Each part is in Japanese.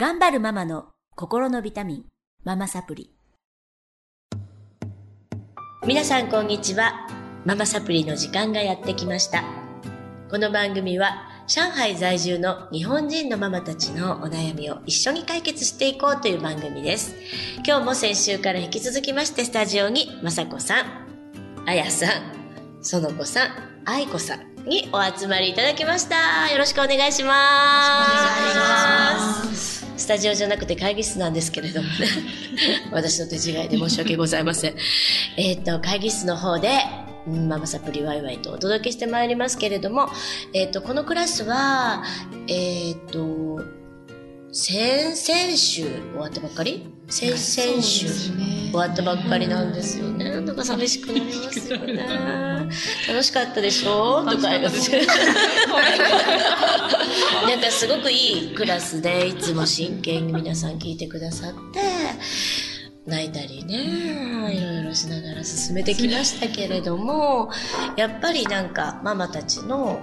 頑張るママの心のビタミン、ママサプリ。皆さんこんにちは。ママサプリの時間がやってきました。この番組は上海在住の日本人のママたちのお悩みを一緒に解決していこうという番組です。今日も先週から引き続きましてスタジオにまさこさん、あやさん、そのこさん、あいこさんにお集まりいただきました。よろしくお願いします。スタジオじゃなくて会議室なんですけれどもね。私の手違いで申し訳ございません。えっと、会議室の方で、うんママサプリワイワイとお届けしてまいりますけれども、えっと、このクラスは、えっと、先々週終わったばっかり？先々週終わったばっかりなんですよね。なんか寂しくなりますよね。楽しかったでしょ？とか言って。なんかすごくいいクラスでいつも真剣に皆さん聞いてくださって泣いたりねいろいろしながら進めてきましたけれどもやっぱりなんかママたちの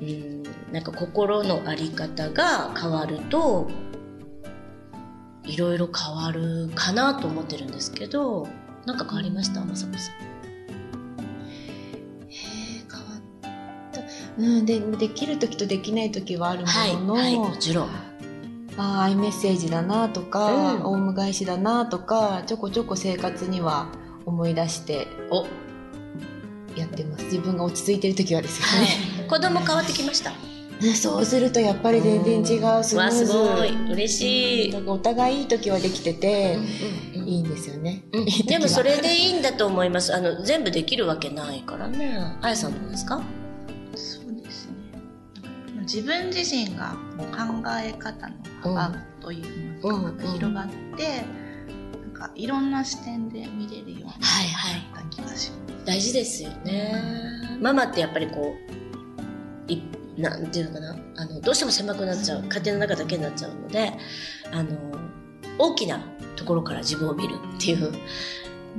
うんなんか心の在り方が変わるといろいろ変わるかなと思ってるんですけどなんか変わりました？まさこさん。えー変わった。うん、で、できる時とできない時はあるはい、ものの、はい、もちろん。あーアイメッセージだなとか、うんオウム返しだなとか、ちょこちょこ生活には思い出してお、やってます。自分が落ち着いてる時はですよね。子供変わってきました？うんそうするとやっぱり全然違う、スムわ、ーズ。すごい。嬉しい。お互いいい時はできてて、うんうんいいんですよね。うんいいでもそれでいいんだと思います。あの、全部できるわけないからね。あやさんどうですか？そうですね。自分自身がこう考え方の幅というんなんか広がって、なんかいろんな視点で見れるようになはいはいった気がします。大事ですよね。ママってやっぱりこう、いなんていうのかな？あの、どうしても狭くなっちゃう。家庭の中だけになっちゃうので、あの、大きなところから自分を見るっていう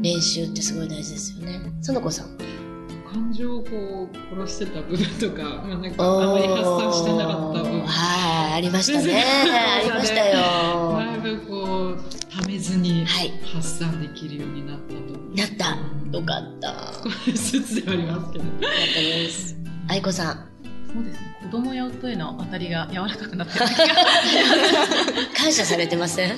練習ってすごい大事ですよね。その子さん。感情をこう殺してた部分とか、まあ、なんかあまり発散してなかった部分はい、ありましたね。ありましたよ。だいぶこうためずにはい発散できるようになったと思う、なった。よかった。よかっ少しずつではありますけどたです。愛子さん、そうですね。子供や夫への当たりが柔らかくなって。感謝されてません？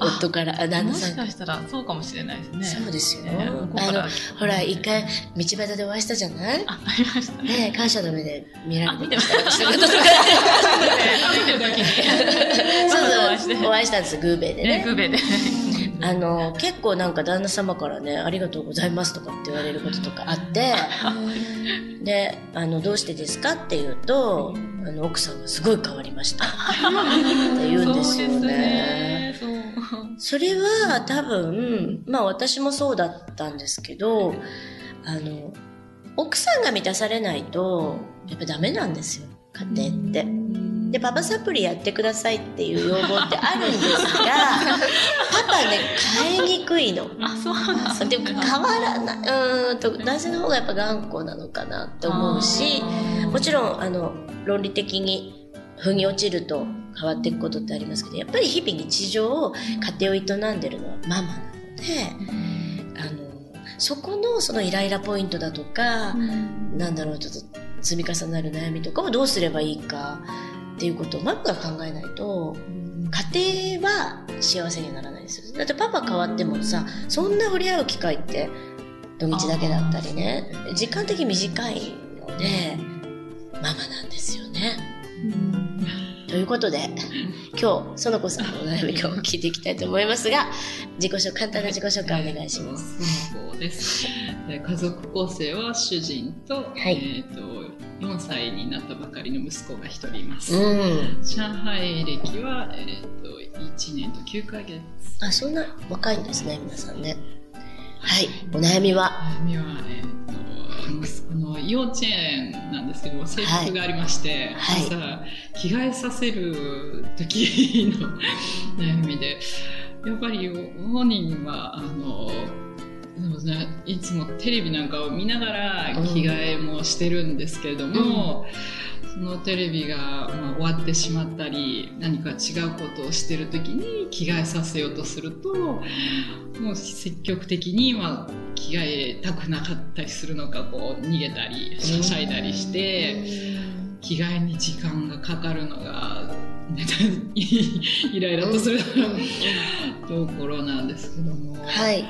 夫から、あ旦那もさんしかしたらそうかもしれないですね。そうですよ。ねあのほら、一回、道端でお会いしたじゃない？あ、ありましたね。感謝の目で見らあ、れてまし。見てました。そうそう、お会いしたんです、グーベイでね、ね。グーベで。あの、結構なんか旦那様からね、ありがとうございますとかって言われることとかあって、で、あの、どうしてですかって言うと、あの、奥さんがすごい変わりました。って言うんですよね。ですね。そう。それは多分、まあ私もそうだったんですけど、あの、奥さんが満たされないと、やっぱダメなんですよ、家庭って。で、パパサプリやってくださいっていう要望ってあるんですが、パパね、変えにくいの。あ、そうなんですでも変わらない、うーんと、男性の方がやっぱ頑固なのかなって思うし、もちろん、あの、論理的に腑に落ちると変わっていくことってありますけど、やっぱり日々日常を、家庭を営んでるのはママなので、あの、そこのそのイライラポイントだとか、なんだろう、ちょっと積み重なる悩みとかをどうすればいいかっていうことをママが考えないと、家庭は幸せにはならないですよ。だってパパ変わってもさ、そんな触れ合う機会って土日だけだったりね、時間的に短いので、ママなんですよね。ということで、今日、園子さんのお悩みを聞いていきたいと思いますが、自己紹介、簡単な自己紹介お願いします。その方です。え家族構成は主人と,、はい。えー、と4歳になったばかりの息子が1人います、うん。上海歴は、えー、と1年と9ヶ月。あ、そんな若いんですね、皆さんね。はい、お悩みは、悩みは、えー、と息子の幼稚園ですけど制服がありまして、はい。朝着替えさせる時の悩みでやっぱり本人はあのいつもテレビなんかを見ながら着替えもしてるんですけれども、そのテレビが、まあ、終わってしまったり何か違うことをしてる時に着替えさせようとするともう積極的に、まあ、着替えたくなかったりするのかこう逃げたりはしゃいだりして着替えに時間がかかるのが、ね、イライラとするところなんですけども。はい。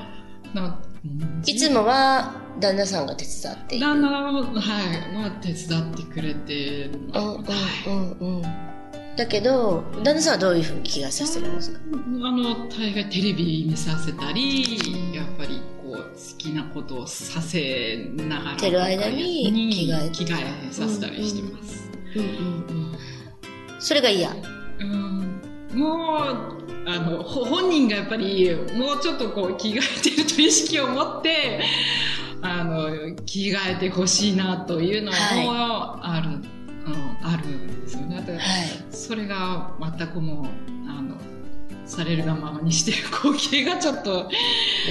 いつもは旦那さんが手伝って。旦那は、はい、まあ、手伝ってくれて、うんうんうんうん。だけど、旦那さんはどういうふうに着替えさせてるんですか？あの、大概テレビ見させたり、やっぱり好きなことをさせながら。てる間に着替え着替えさせたりしてます。うんうん。うんそれが嫌。うんもう、あの、ほ本人がやっぱり、もうちょっとこう、着替えてると意識を持って、あの、着替えてほしいなというのもある、うん、あるんですよね。はい。それが全くもう、されるがままにしてる光景がちょっと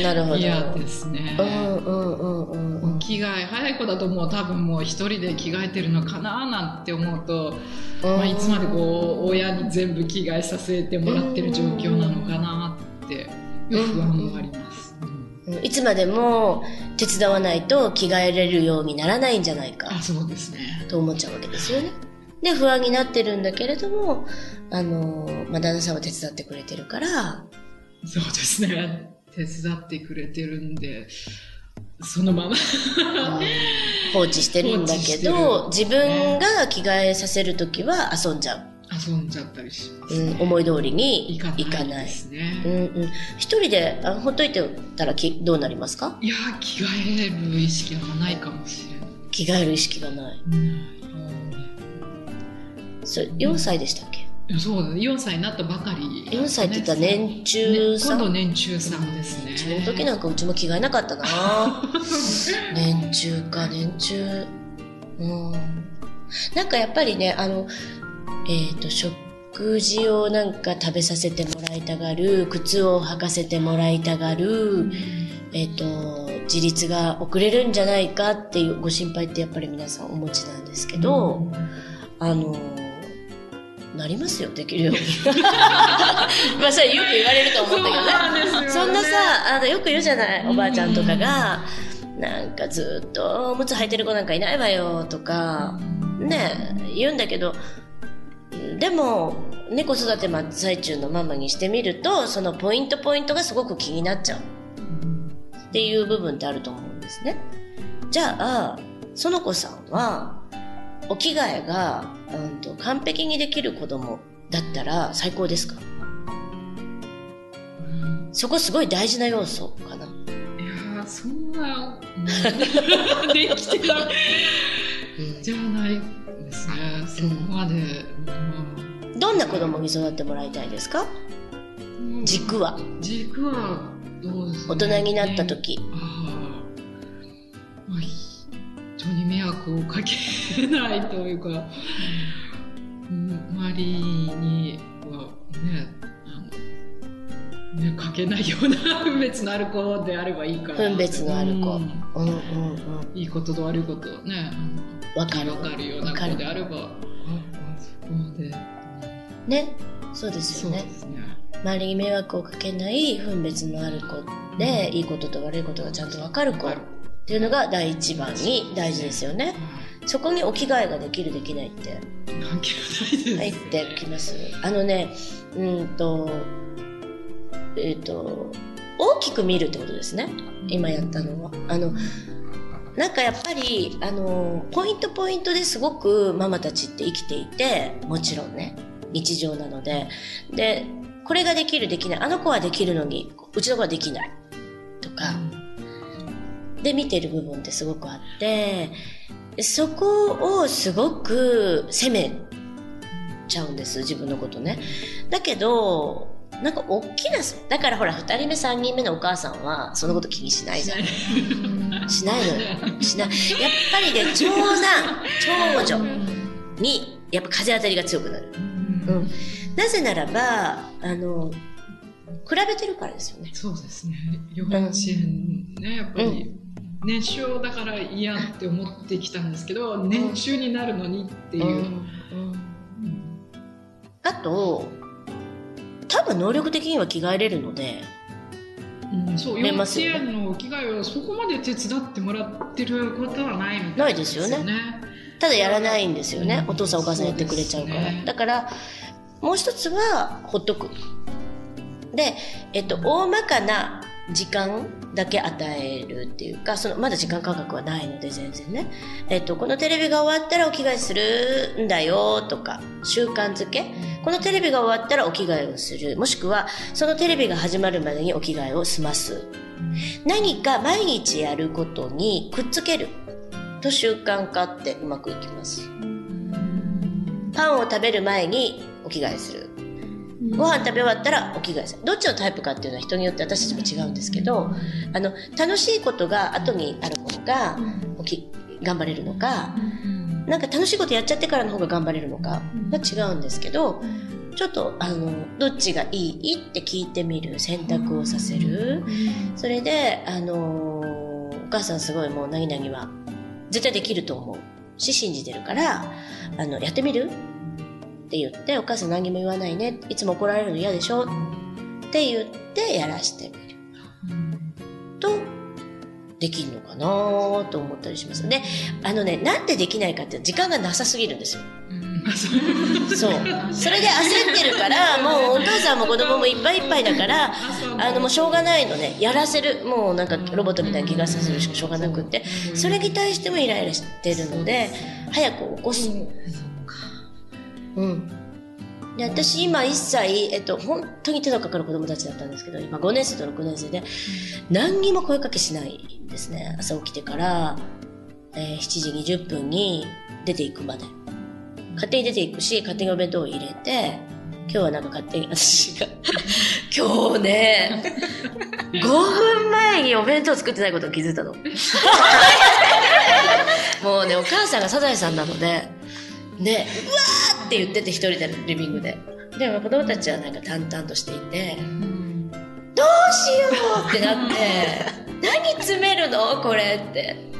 なるほど。嫌ですね。うんうんうんうんうん。着替え、早い子だともう多分もう一人で着替えてるのかななんて思うと、まあ、いつまでこう親に全部着替えさせてもらってる状況なのかなっていう不安もあります。いつまでも手伝わないと着替えれるようにならないんじゃないかあ、そうですね。と思っちゃうわけですよね。で、不安になってるんだけれども、あの、まあ、旦那さんは手伝ってくれてるから、そうですね。手伝ってくれてるんで、そのまま。放置してるんだけど、放置自分が着替えさせるときは遊んじゃう。遊んじゃったりします、うん、思い通りにいかないで。すうんね。うん。一人であほっといてたらきどうなりますか？いや、着替える意識はないかもしれない。着替える意識がない。うんそれ4歳でしたっけ、そうだね、4歳になったばかり、4歳って言ったら年中さん、今度年中さんですね。その時なんかうちも着替えなかったな。年中か年中。うん。なんかやっぱりねあのえっ、と食事をなんか食べさせてもらいたがる靴を履かせてもらいたがる、えっ、と自立が遅れるんじゃないかっていうご心配ってやっぱり皆さんお持ちなんですけど、あのなりますよできるように。まあそれよく言われると思うんだけどね。そんなさあのよく言うじゃないおばあちゃんとかが、なんかずっとおむつ履いてる子なんかいないわよとか、ね言うんだけどでも猫育て真っ最中のママにしてみるとそのポイントポイントがすごく気になっちゃう。っていう部分ってあると思うんですね。じゃあ園子さんはお着替えが、うん、と完璧にできる子供だったら最高ですか？うん。そこすごい大事な要素かな。いやーそんな、うん できてないじゃないですね。そこまで。どんな子供に育ってもらいたいですか？うん。軸は。軸はどうです大人になった時。ああ、まあ、人に迷惑をかけないというか、うん周りにはね、あの、ね、かけないような分別のある子であればいいかなって。分別のある子。うんうんうんうん。いいことと悪いことをね、わかる。わかるような子であれば、そこまで、ね。そうですよねそうで。すね。周りに迷惑をかけない分別のある子で、いいことと悪いことがちゃんとわかる子っていうのが第一番に大事ですよね。そこにお着替えができるできないって関係ないです。入ってきます。あのね、うんと、えっ、と、大きく見るってことですね。今やったのは。あの、なんかやっぱり、あの、ポイントポイントですごくママたちって生きていて、もちろんね、日常なので。で、これができるできない。あの子はできるのに、うちの子はできない。とか、で見てる部分ってすごくあって、そこをすごく責めちゃうんです、自分のことね。だけど、なんか大きな、だからほら、二人目、三人目のお母さんは、そのこと気にしないじゃん。しないのよ。しない。やっぱりね、長男、長女に、やっぱ風当たりが強くなる。うん。なぜならば、あの、比べてるからですよね。そうですね。幼稚園ね、やっぱり、年少だから嫌って思ってきたんですけど年中になるのにっていう、うん。うん。あと多分能力的には着替えれるのでうん。そう幼稚園の着替えをそこまで手伝ってもらってることはないみたないいですよね。ただやらないんですよね、うん。お父さんお母さんやってくれちゃうから。ね。だからもう一つはほっとく。で、えっと、大まかな時間だけ与えるっていうかそのまだ時間感覚はないので全然ね、えっと、このテレビが終わったらお着替えするんだよとか習慣づけ。このテレビが終わったらお着替えをする。もしくはそのテレビが始まるまでにお着替えを済ます。何か毎日やることにくっつける。と習慣化ってうまくいきます。パンを食べる前にお着替えするご飯食べ終わったらお着替えする。どっちのタイプかっていうのは人によって私たちも違うんですけどあの楽しいことが後にあるものがおき頑張れるのかなんか楽しいことやっちゃってからの方が頑張れるのかが違うんですけどちょっとあのどっちがいいって聞いてみる選択をさせる。それであのお母さんすごいもうなぎなぎは絶対できると思う。し信じてるからあのやってみる？って言ってお母さん何も言わないねいつも怒られるの嫌でしょって言ってやらしてみる。とできるのかなと思ったりします。であのねなんでできないかって時間がなさすぎるんですよ。そう。それで焦ってるからもうお父さんも子供もいっぱいいっぱいだからあのもうしょうがないのね。やらせる。もうなんかロボットみたいに気がさせるしかしょうがなくって。それに対してもイライラしてるので早く起こすうん。で私今1歳、えっと、本当に手のかかる子供たちだったんですけど今5年生と6年生で何にも声かけしないんですね。朝起きてから、えー7時20分に出ていくまで。勝手に出ていくし勝手にお弁当を入れて今日はなんか勝手に 私が今日ね5分前にお弁当作ってないことを気づいたの。もうねお母さんがサザエさんなのでねうわーって言ってて一人でリビングで。でも子供たちはなんか淡々としていてどうしようってなって 何詰めるの？これって。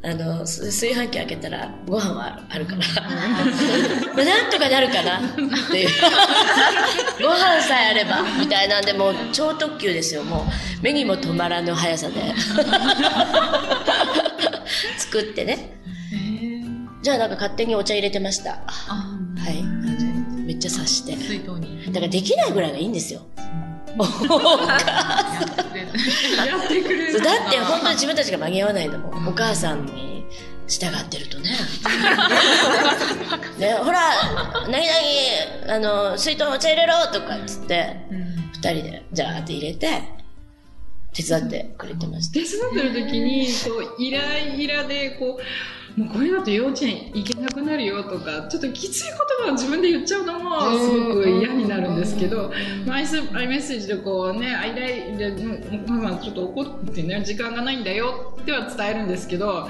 あのす炊飯器開けたらご飯はあるから。まあなんとかなるかなっていう。ご飯さえあればみたいなんでもう超特急ですよ。もう目にも止まらぬ速さで。作ってねじゃあなんか勝手にお茶入れてました。はい。めっちゃ察して。水筒に。だからできないぐらいがいいんですよ。やってくれる。だって本当に自分たちが間に合わないんだもん。お母さんに従ってるとね。ねほら何々あの水筒にお茶入れろとかっつって二人でジャーって入れて手伝ってくれてました。手伝ってる時にこうイライラでこうもうこれだと幼稚園行けなくなるよとかちょっときつい言葉を自分で言っちゃうのもすごく嫌になるんですけど、まあ、アイスアイメッセージでこうね「あイライラうんママちょっと怒ってね時間がないんだよ」っては伝えるんですけど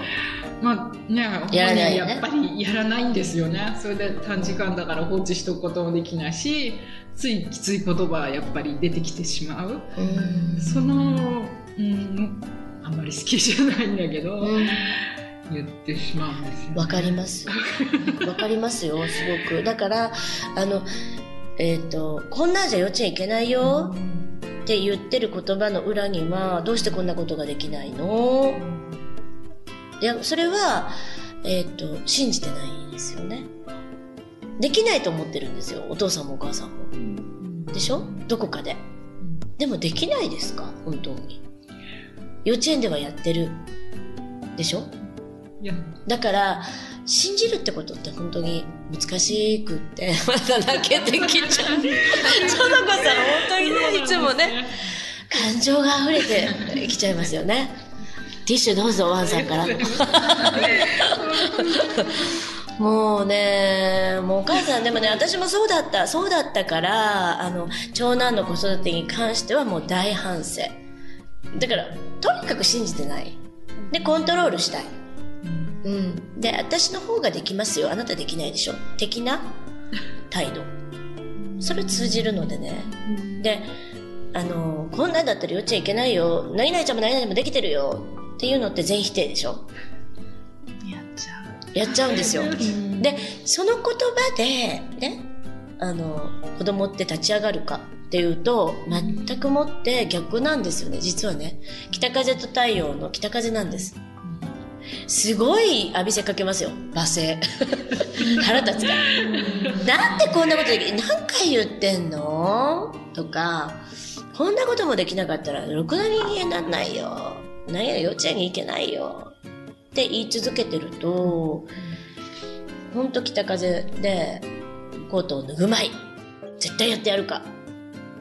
まあねやらないよね。やっぱりやらないんですよね。それで短時間だから放置しとくこともできないしついきつい言葉はやっぱり出てきてしまう。うん。その、うん、あんまり好きじゃないんだけど、うん言ってしまうんですよ、ね。わかります。わかりますよ、すごく。だから、あの、えっ、と、こんなんじゃ幼稚園行けないよって言ってる言葉の裏には、どうしてこんなことができないの？いや、それは、えっ、と、信じてないんですよね。できないと思ってるんですよ、お父さんもお母さんも。でしょ？どこかで。でもできないですか？本当に。幼稚園ではやってる。でしょ？だから信じるってことって本当に難しくって また泣けてきちゃう。園子さん本当にねいつもね感情が溢れてきちゃいますよね。ティッシュどうぞワンさんから。もうねもうお母さんでもね私もそうだったそうだったからあの長男の子育てに関してはもう大反省。だからとにかく信じてない。でコントロールしたいうん、で私の方ができますよ。あなたできないでしょ？的な？態度。それ通じるのでね。であのこんなんだったら幼稚園行けないよ。何々ちゃんも何々もできてるよ。っていうのって全否定でしょ？やっちゃやっちゃうんですよ。うん。で、その言葉で、ね、あの、子供って立ち上がるかっていうと、全くもって逆なんですよね、実はね。北風と太陽の北風なんです。すごい浴びせかけますよ、罵声。腹立つから。なんでこんなことでき、何回言ってんの？とか、こんなこともできなかったら、ろくな人間になんないよ。何や幼稚園に行けないよ。って言い続けてると、ほんと北風でコートを脱ぐまい絶対やってやるか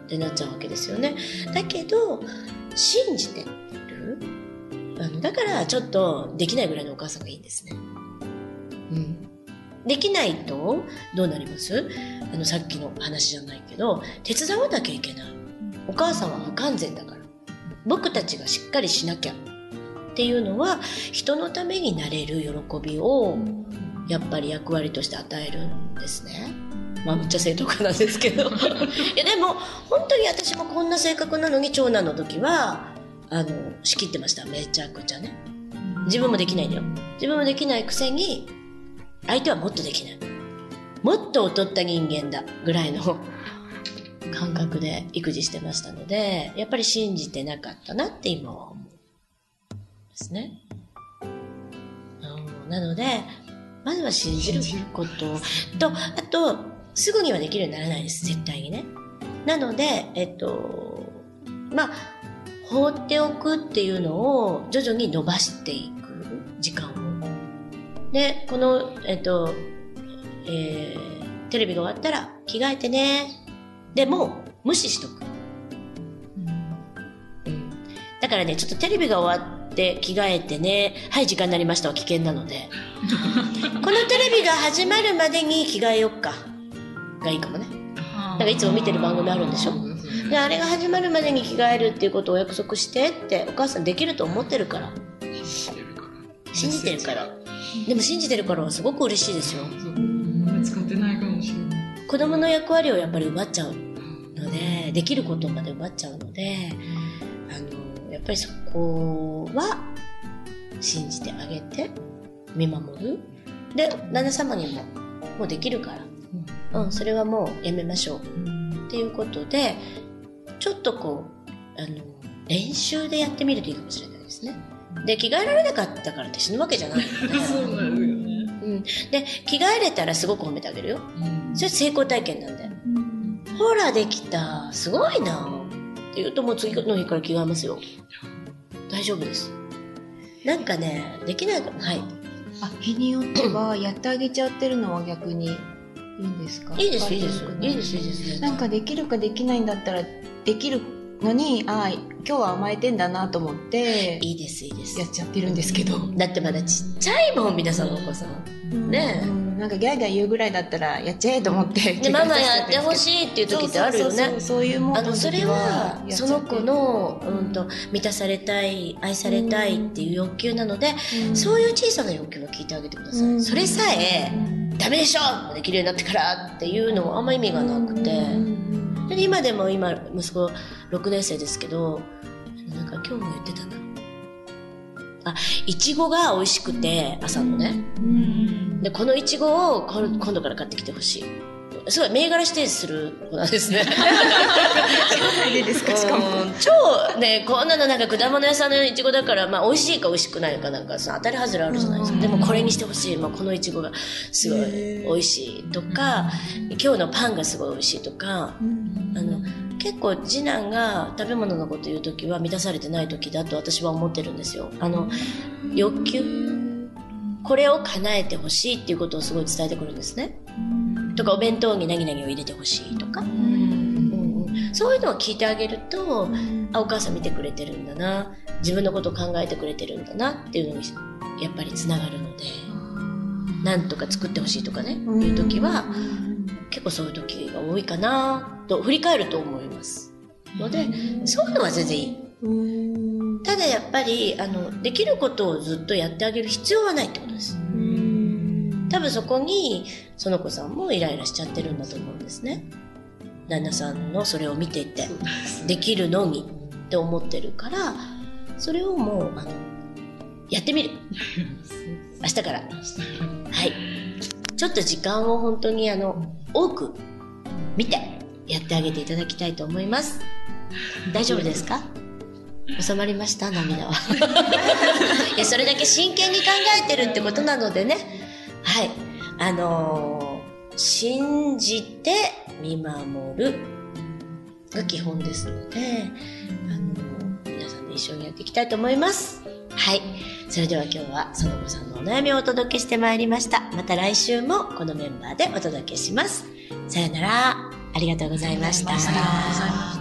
ってなっちゃうわけですよねだけど信じてあのだからちょっとできないぐらいのお母さんがいいんですね。うん。できないとどうなります？あのさっきの話じゃないけど手伝わなきゃいけない。お母さんは不完全だから。僕たちがしっかりしなきゃ。っていうのは人のためになれる喜びをやっぱり役割として与えるんですね。まあ、むっちゃ正当化なんですけど。いや、でも、本当に私もこんな性格なのに、長男の時は、あの、仕切ってました。めちゃくちゃね。自分もできないんだよ。自分もできないくせに、相手はもっとできない。もっと劣った人間だ。ぐらいの感覚で育児してましたので、やっぱり信じてなかったなって今は思う。ですね。うんなので、まずは信じることと、あと、すぐにはできるようにならないです、絶対にね。なので、えっと、まあ、放っておくっていうのを徐々に伸ばしていく時間を。で、この、えっと、えー、テレビが終わったら着替えてね。でも、無視しとく。うんだからね、ちょっとテレビが終わって着替えてね、はい、時間になりましたは危険なので、このテレビが始まるまでに着替えよっか。がいいかもね。だからいつも見てる番組あるんでしょ？で、あれが始まるまでに着替えるっていうことをお約束してって、お母さんできると思ってるから。信じてるから。でも信じてるからはすごく嬉しいですよ。使ってないかもしれない。子供の役割をやっぱり奪っちゃうので、できることまで奪っちゃうので、あの、やっぱりそこは信じてあげて、見守る。で、旦那様にも、もうできるから、うん、それはもうやめましょう。っていうことで、ちょっとこう、あの、練習でやってみるといいかもしれないですね。で、着替えられなかったからって死ぬわけじゃないので、そうなんですよね。うん。で、着替えれたらすごく褒めてあげるよ。うんそれ成功体験なんで。ほら、できた。すごいな。って言うともう次の日から着替えますよ。大丈夫です。なんかね、できないかはい。あ日によってはやってあげちゃってるのは逆にいいんですか？いいです、いいです。いいです、いいです。なんかできるかできないんだったらできるのにあ今日は甘えてんだなと思っていいです、いいです。や。っちゃってるんですけど、だってまだちっちゃいもん、皆さんのお子さん。ね。えうんなんかギャーギャー言うぐらいだったらやっちゃえと思ってで、ママやってほいしいっていう時ってあるよね。そういうもん。あの、それは、その子の、うん。と、満たされたい、愛されたいっていう欲求なので、そういう小さな欲求を聞いてあげてください。それさえ、ダメでしょできるようになってからっていうのはあんま意味がなくて。で今でも今、息子6年生ですけど、なんか今日も言ってたな。あ、いちごが美味しくて、朝のね。で、このいちごを今度から買ってきてほしい。すごい銘柄指定する子なんですね。でですかしかもうん超ね、こんなのなんか果物屋さんのいちごだから、まあ美味しいか美味しくないかなんかさ、当たり外れあるじゃないですか。でもこれにしてほしい。まあこのいちごがすごい美味しいとか、今日のパンがすごい美味しいとか、あの、結構次男が食べ物のこと言うときは満たされてないときだと私は思ってるんですよ。あの、欲求？これを叶えてほしいっていうことをすごい伝えてくるんですね。とか、お弁当に何々を入れてほしいとか、うんうんそういうのを聞いてあげると、あ、お母さん見てくれてるんだな、自分のことを考えてくれてるんだなっていうのに、やっぱりつながるので、なんとか作ってほしいとかね、いうときは、結構そういう時が多いかなと振り返ると思います。ので、そういうのは全然いい。ただやっぱり、あの、できることをずっとやってあげる必要はないってことです。多分そこに、その子さんもイライラしちゃってるんだと思うんですね。旦那さんのそれを見てて、できるのにって思ってるから、それをもう、あの、やってみる。明日から。はい。ちょっと時間を本当にあの、多く見てやってあげていただきたいと思います。大丈夫ですか？収まりました？涙は。いや、それだけ真剣に考えてるってことなのでね。はい。あのー信じて見守るが基本ですので、あのー皆さんで一緒にやっていきたいと思います。はい。それでは今日はその子さんのお悩みをお届けしてまいりました。また来週もこのメンバーでお届けします。さよなら。ありがとうございました。